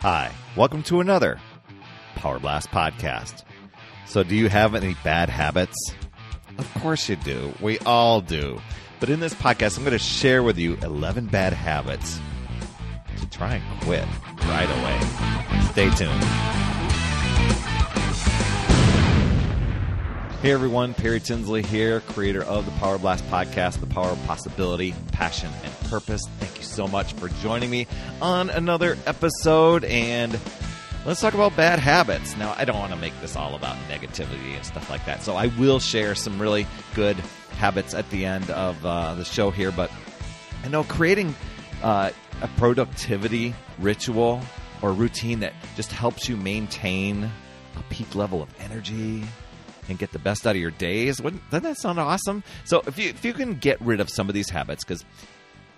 Hi, welcome to another Power Blast podcast. So, do you have any bad habits? Of course you do. We all do. But in this podcast, I'm going to share with you 11 bad habits to try and quit right away. Stay tuned. Hey everyone, Perry Tinsley here, creator of the Power Blast podcast, the power of possibility, passion, and purpose. Thank you so much for joining me on another episode. And let's talk about bad habits. Now, I don't want to make this all about negativity and stuff like that. So I will share some really good habits at the end of uh, the show here. But I know creating uh, a productivity ritual or routine that just helps you maintain a peak level of energy and get the best out of your days. Wouldn't doesn't that sound awesome? So if you if you can get rid of some of these habits, because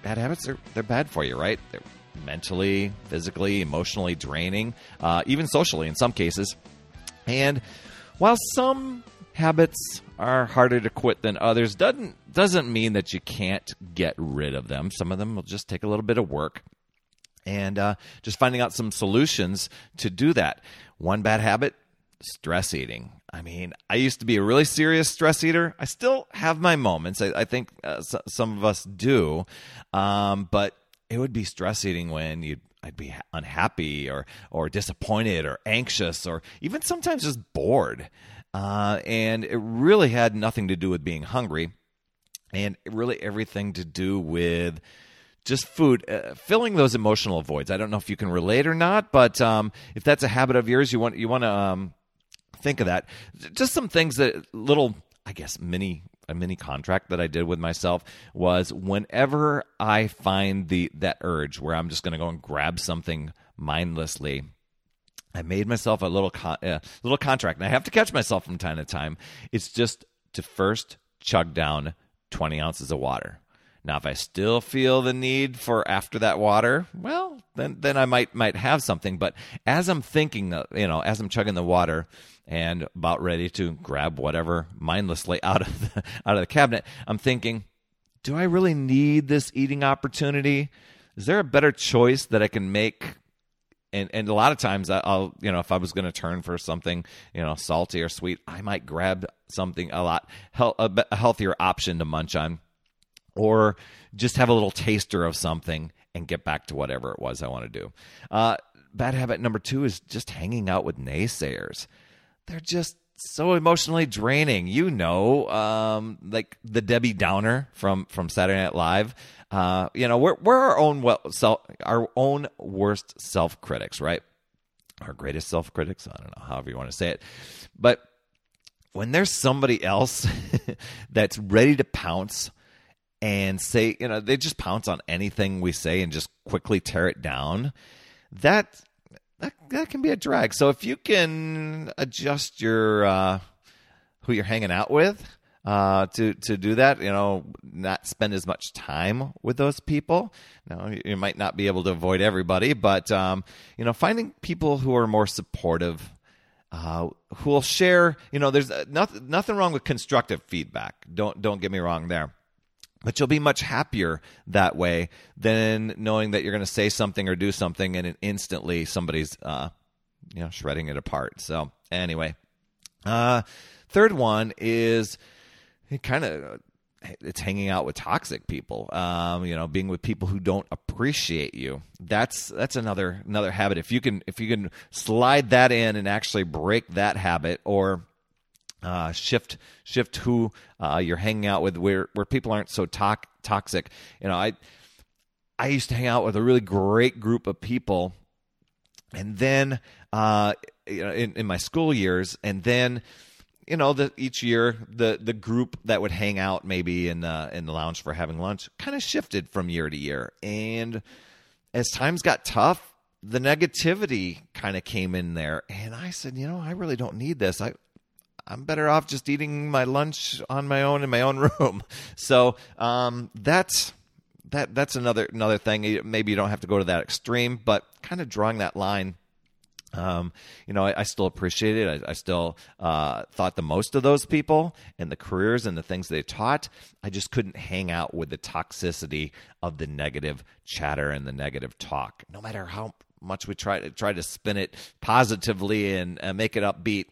bad habits are they're bad for you, right? They're mentally, physically, emotionally draining, uh, even socially in some cases. And while some habits are harder to quit than others, doesn't doesn't mean that you can't get rid of them. Some of them will just take a little bit of work. And uh, just finding out some solutions to do that. One bad habit stress eating. I mean, I used to be a really serious stress eater. I still have my moments. I, I think uh, so, some of us do, um, but it would be stress eating when you I'd be unhappy or or disappointed or anxious or even sometimes just bored, uh, and it really had nothing to do with being hungry, and really everything to do with just food, uh, filling those emotional voids. I don't know if you can relate or not, but um, if that's a habit of yours, you want you want to um, think of that. Just some things that little, I guess, mini a mini contract that I did with myself was whenever I find the that urge where I'm just going to go and grab something mindlessly. I made myself a little con- uh, little contract, and I have to catch myself from time to time. It's just to first chug down 20 ounces of water. Now, if I still feel the need for after that water, well, then then I might might have something. But as I'm thinking, uh, you know, as I'm chugging the water, and about ready to grab whatever mindlessly out of the, out of the cabinet, I'm thinking, do I really need this eating opportunity? Is there a better choice that I can make? And and a lot of times I'll you know if I was going to turn for something you know salty or sweet, I might grab something a lot a healthier option to munch on, or just have a little taster of something and get back to whatever it was I want to do. Uh, bad habit number two is just hanging out with naysayers they're just so emotionally draining. You know, um, like the Debbie Downer from from Saturday Night Live. Uh, you know, we're we're our own well, self, our own worst self critics, right? Our greatest self critics. I don't know, however you want to say it, but when there's somebody else that's ready to pounce and say, you know, they just pounce on anything we say and just quickly tear it down. That that, that can be a drag. So if you can adjust your uh, who you're hanging out with uh, to to do that, you know, not spend as much time with those people. Now you might not be able to avoid everybody, but um, you know, finding people who are more supportive. Uh, who will share? You know, there's nothing nothing wrong with constructive feedback. Don't don't get me wrong there but you'll be much happier that way than knowing that you're going to say something or do something and instantly somebody's uh, you know shredding it apart. So anyway uh, third one is kind of it's hanging out with toxic people um, you know being with people who don't appreciate you. That's that's another another habit. If you can if you can slide that in and actually break that habit or uh, shift shift who uh, you're hanging out with where where people aren't so to- toxic. You know i i used to hang out with a really great group of people and then uh, you know in, in my school years and then you know the, each year the the group that would hang out maybe in the in the lounge for having lunch kind of shifted from year to year. And as times got tough the negativity kind of came in there and i said you know i really don't need this. I I'm better off just eating my lunch on my own in my own room. So um, that's that that's another another thing. Maybe you don't have to go to that extreme, but kind of drawing that line. Um, you know, I, I, still appreciate it. I, I still uh, thought the most of those people and the careers and the things they taught. I just couldn't hang out with the toxicity of the negative chatter and the negative talk, no matter how much we try to try to spin it positively and make it upbeat,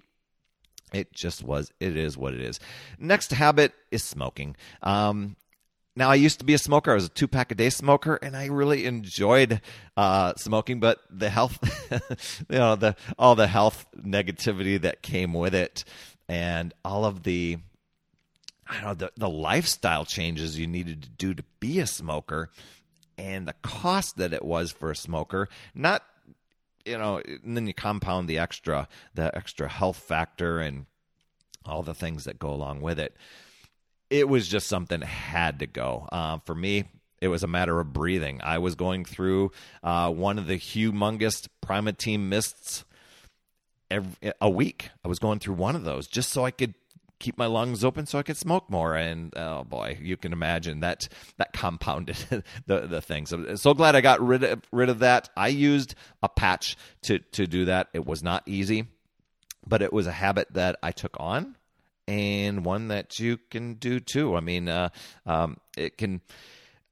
it just was. It is what it is. Next habit is smoking. Um, now, I used to be a smoker. I was a two pack a day smoker, and I really enjoyed uh, smoking. But the health, you know, the all the health negativity that came with it, and all of the, I don't know, the, the lifestyle changes you needed to do to be a smoker, and the cost that it was for a smoker. Not, you know, and then you compound the extra, the extra health factor, and all the things that go along with it it was just something had to go. Uh, for me, it was a matter of breathing. I was going through uh, one of the humongous Primatene mists every, a week. I was going through one of those just so I could keep my lungs open so I could smoke more. And oh boy, you can imagine that that compounded the the thing. So so glad I got rid of rid of that. I used a patch to to do that. It was not easy, but it was a habit that I took on and one that you can do too. I mean, uh, um, it can.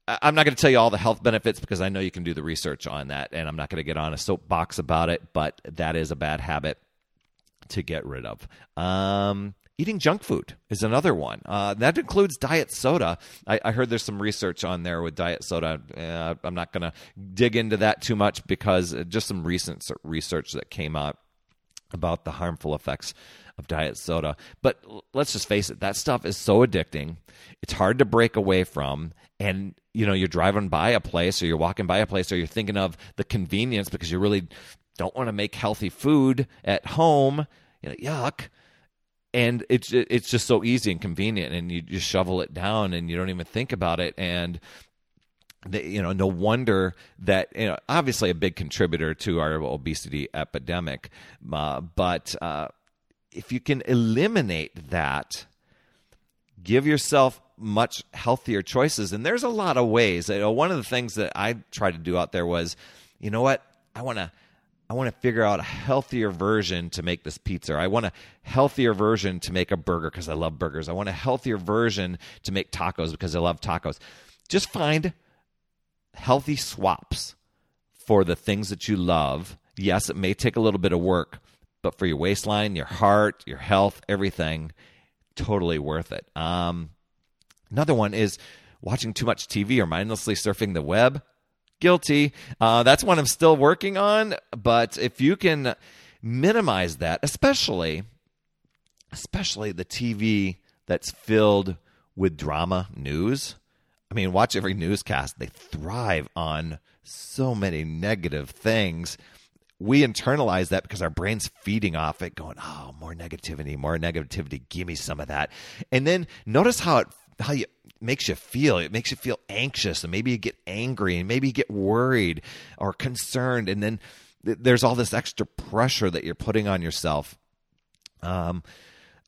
I'm not going to tell you all the health benefits because I know you can do the research on that, and I'm not going to get on a soapbox about it. But that is a bad habit to get rid of. Um, eating junk food is another one. Uh, that includes diet soda. I, I, heard there's some research on there with diet soda. Uh, I'm not going to dig into that too much because just some recent research that came out about the harmful effects of diet soda. But let's just face it, that stuff is so addicting. It's hard to break away from. And, you know, you're driving by a place or you're walking by a place or you're thinking of the convenience because you really don't want to make healthy food at home. You know, yuck. And it's it's just so easy and convenient, and you just shovel it down, and you don't even think about it. And you know, no wonder that you know, obviously a big contributor to our obesity epidemic, uh, but uh, if you can eliminate that, give yourself much healthier choices. And there's a lot of ways. You know, one of the things that I tried to do out there was, you know what? I want to I want to figure out a healthier version to make this pizza. I want a healthier version to make a burger because I love burgers. I want a healthier version to make tacos because I love tacos. Just find healthy swaps for the things that you love. Yes, it may take a little bit of work, but for your waistline, your heart, your health, everything, totally worth it. Um, another one is watching too much TV or mindlessly surfing the web. Guilty. Uh, that's one I'm still working on. But if you can minimize that, especially, especially the TV that's filled with drama news. I mean, watch every newscast. They thrive on so many negative things we internalize that because our brain's feeding off it, going, "Oh, more negativity, more negativity. Give me some of that." And then notice how it how you makes you feel. It makes you feel anxious, and maybe you get angry, and maybe you get worried or concerned, and then th- there's all this extra pressure that you're putting on yourself. Um,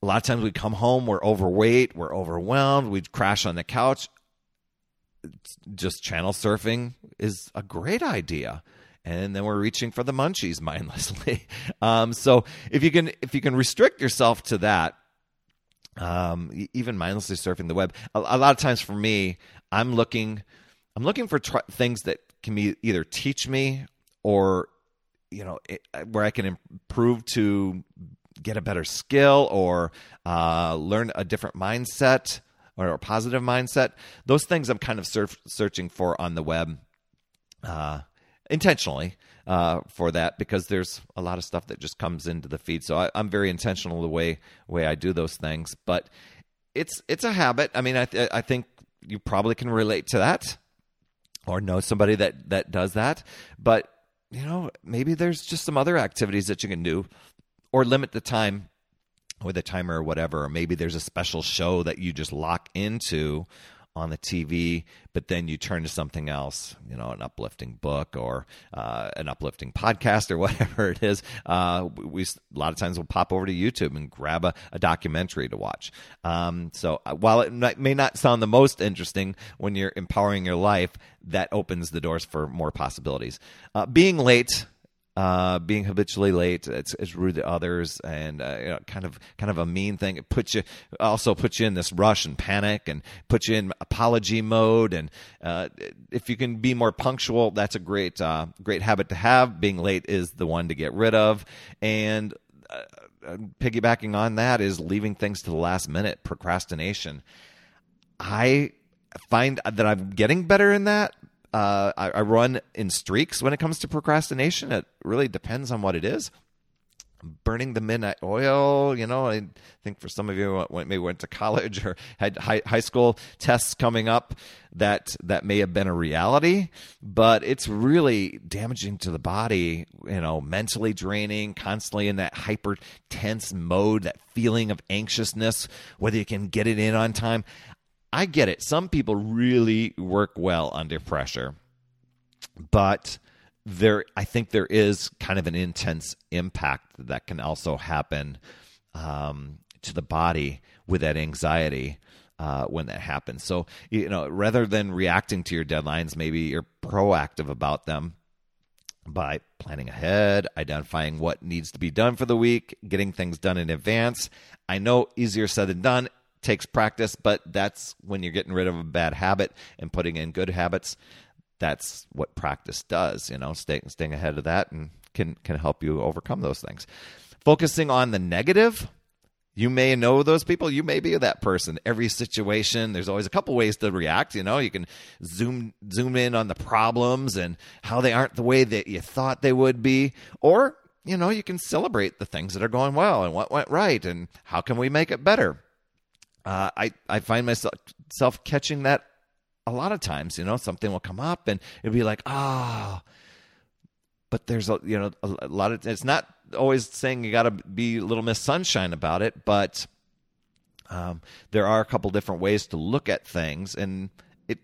a lot of times we come home, we're overweight, we're overwhelmed, we crash on the couch. Just channel surfing is a great idea and then we're reaching for the munchies mindlessly. um, so if you can if you can restrict yourself to that, um, even mindlessly surfing the web, a, a, lot of times for me, I'm looking I'm looking for tr- things that can be either teach me or you know it, where I can improve to get a better skill or uh, learn a different mindset or a positive mindset. Those things I'm kind of surf- searching for on the web. Uh, intentionally uh, for that because there's a lot of stuff that just comes into the feed. So I, am very intentional the way way I do those things, but it's it's a habit. I mean, I th- I think you probably can relate to that or know somebody that that does that, but you know maybe there's just some other activities that you can do or limit the time with a timer or whatever or maybe there's a special show that you just lock into on the TV, but then you turn to something else, you know, an uplifting book or uh, an uplifting podcast or whatever it is. Uh, we a lot of times we'll pop over to YouTube and grab a, a documentary to watch. Um, so uh, while it may not sound the most interesting when you're empowering your life, that opens the doors for more possibilities. Uh, being late uh, being habitually late. It's, it's rude to others and uh, you know, kind of kind of a mean thing. It puts you also puts you in this rush and panic and puts you in apology mode. And uh, if you can be more punctual, that's a great uh, great habit to have. Being late is the one to get rid of. And uh, piggybacking on that is leaving things to the last minute, procrastination. I find that I'm getting better in that. Uh, I, I, run in streaks when it comes to procrastination. It really depends on what it is. Burning the midnight oil, you know, I think for some of you went, maybe went to college or had high, high school tests coming up, that that may have been a reality, but it's really damaging to the body. You know, mentally draining, constantly in that hyper tense mode, that feeling of anxiousness, whether you can get it in on time. I get it. Some people really work well under pressure, but there, I think there is kind of an intense impact that can also happen um, to the body with that anxiety. Uh, when that happens. So, you know, rather than reacting to your deadlines, maybe you're proactive about them by planning ahead, identifying what needs to be done for the week, getting things done in advance. I know easier said than done takes practice, but that's when you're getting rid of a bad habit and putting in good habits. That's what practice does, you know, staying staying ahead of that and can can help you overcome those things. Focusing on the negative, you may know those people you may be that person every situation there's always a couple ways to react you know you can zoom zoom in on the problems and how they aren't the way that you thought they would be or you know you can celebrate the things that are going well and what went right and how can we make it better uh, I I find myself catching that a lot of times. You know, something will come up and it'll be like, ah. Oh. But there's a you know a, a lot of it's not always saying you got to be a little Miss Sunshine about it, but um, there are a couple different ways to look at things, and it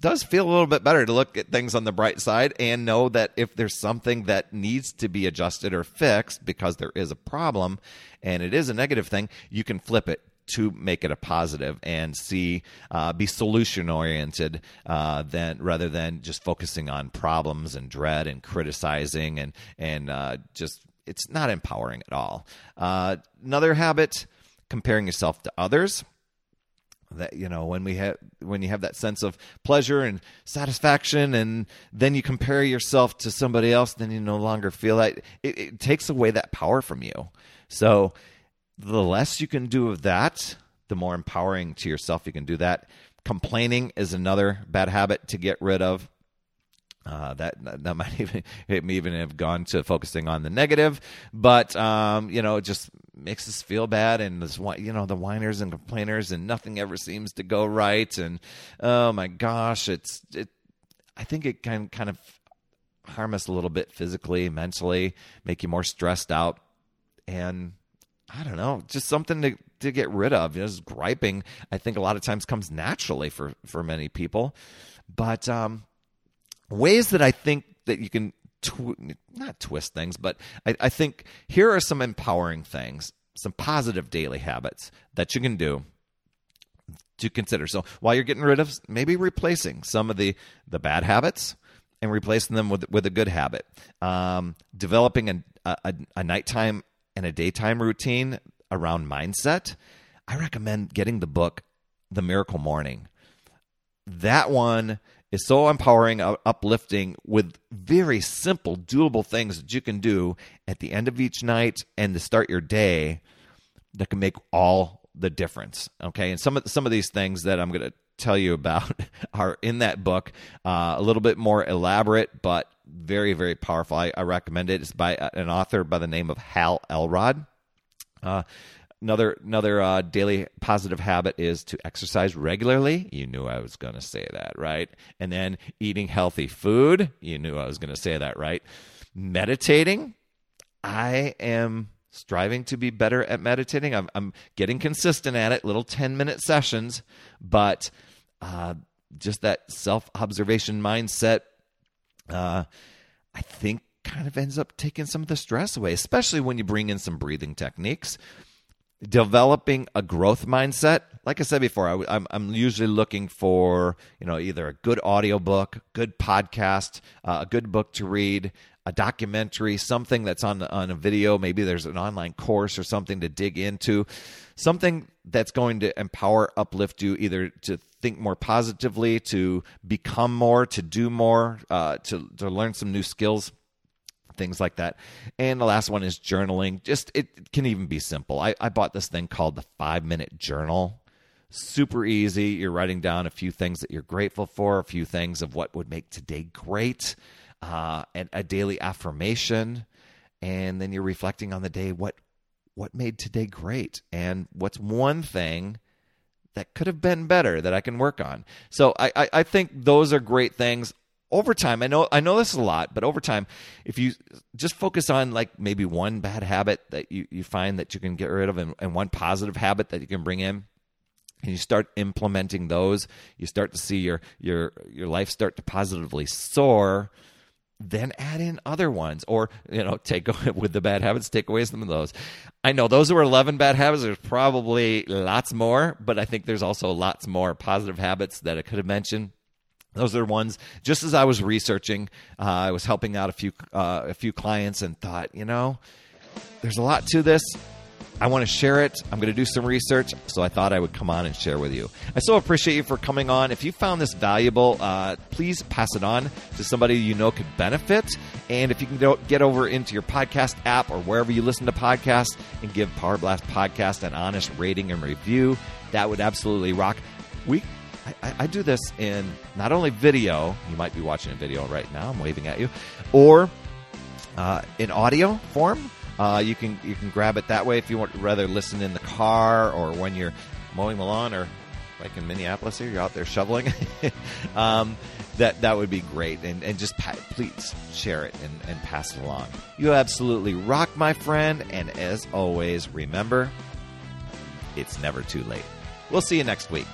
does feel a little bit better to look at things on the bright side and know that if there's something that needs to be adjusted or fixed because there is a problem and it is a negative thing, you can flip it to make it a positive and see uh, be solution oriented uh, than rather than just focusing on problems and dread and criticizing and and uh, just it's not empowering at all. Uh, another habit: comparing yourself to others that you know when we have when you have that sense of pleasure and satisfaction and then you compare yourself to somebody else then you no longer feel that it, it takes away that power from you so the less you can do of that, the more empowering to yourself you can do that. Complaining is another bad habit to get rid of. Uh, that that might even it may even have gone to focusing on the negative, but um, you know, it just makes us feel bad, and this you know the whiners and complainers, and nothing ever seems to go right, and oh my gosh, it's it. I think it can kind of harm us a little bit physically, mentally, make you more stressed out, and I don't know, just something to to get rid of. You know, just griping, I think a lot of times comes naturally for for many people, but um, ways that I think that you can tw- not twist things, but I, I think here are some empowering things, some positive daily habits that you can do to consider. So while you're getting rid of, maybe replacing some of the the bad habits and replacing them with with a good habit. Um, developing a, a, a nighttime and a daytime routine around mindset, I recommend getting the book The Miracle Morning. That one is so empowering, uplifting, with very simple, doable things that you can do at the end of each night and to start your day that can make all the difference. Okay, and some of some of these things that I'm going to tell you about are in that book, uh, a little bit more elaborate, but very, very powerful. I, I, recommend it. It's by an author by the name of Hal Elrod. Uh, another another uh, daily positive habit is to exercise regularly. You knew I was going to say that, right? And then eating healthy food. You knew I was going to say that, right? Meditating. I am striving to be better at meditating. I'm, I'm getting consistent at it. Little ten minute sessions, but uh, just that self observation mindset uh, I think kind of ends up taking some of the stress away, especially when you bring in some breathing techniques. Developing a growth mindset, like I said before, I, am I'm usually looking for you know either a good audiobook, good podcast, uh, a good book to read, a documentary, something that's on on a video. Maybe there's an online course or something to dig into, something that's going to empower, uplift you, either to think more positively, to become more, to do more, uh, to to learn some new skills things like that. And the last one is journaling. Just it can even be simple. I, I bought this thing called the five minute journal super easy. You're writing down a few things that you're grateful for, a few things of what would make today great, uh, and a daily affirmation, and then you're reflecting on the day. What what made today great, and what's one thing that could have been better that I can work on. So I, I, I think those are great things over time, I know I know this a lot, but over time, if you just focus on like maybe one bad habit that you, you find that you can get rid of and, and one positive habit that you can bring in, and you start implementing those, you start to see your your your life start to positively soar. Then add in other ones, or you know, take with the bad habits, take away some of those. I know those were eleven bad habits. There's probably lots more, but I think there's also lots more positive habits that I could have mentioned. Those are ones. Just as I was researching, uh, I was helping out a few uh, a few clients, and thought, you know, there's a lot to this I want to share it. I'm going to do some research, so I thought I would come on and share with you. I so appreciate you for coming on. If you found this valuable, uh, please pass it on to somebody you know could benefit. And if you can get over into your podcast app or wherever you listen to podcasts and give Power Blast Podcast an honest rating and review, that would absolutely rock. We I, I, do this in not only video, you might be watching a video right now, I'm waving at you, or uh, in audio form. Uh, you can you can grab it that way if you want rather listen in the car or when you're mowing the lawn or like in Minneapolis here, you're out there shoveling. um, that that would be great, and and just pa- please share it and, and pass it along. You absolutely rock, my friend, and as always, remember, it's never too late. We'll see you next week.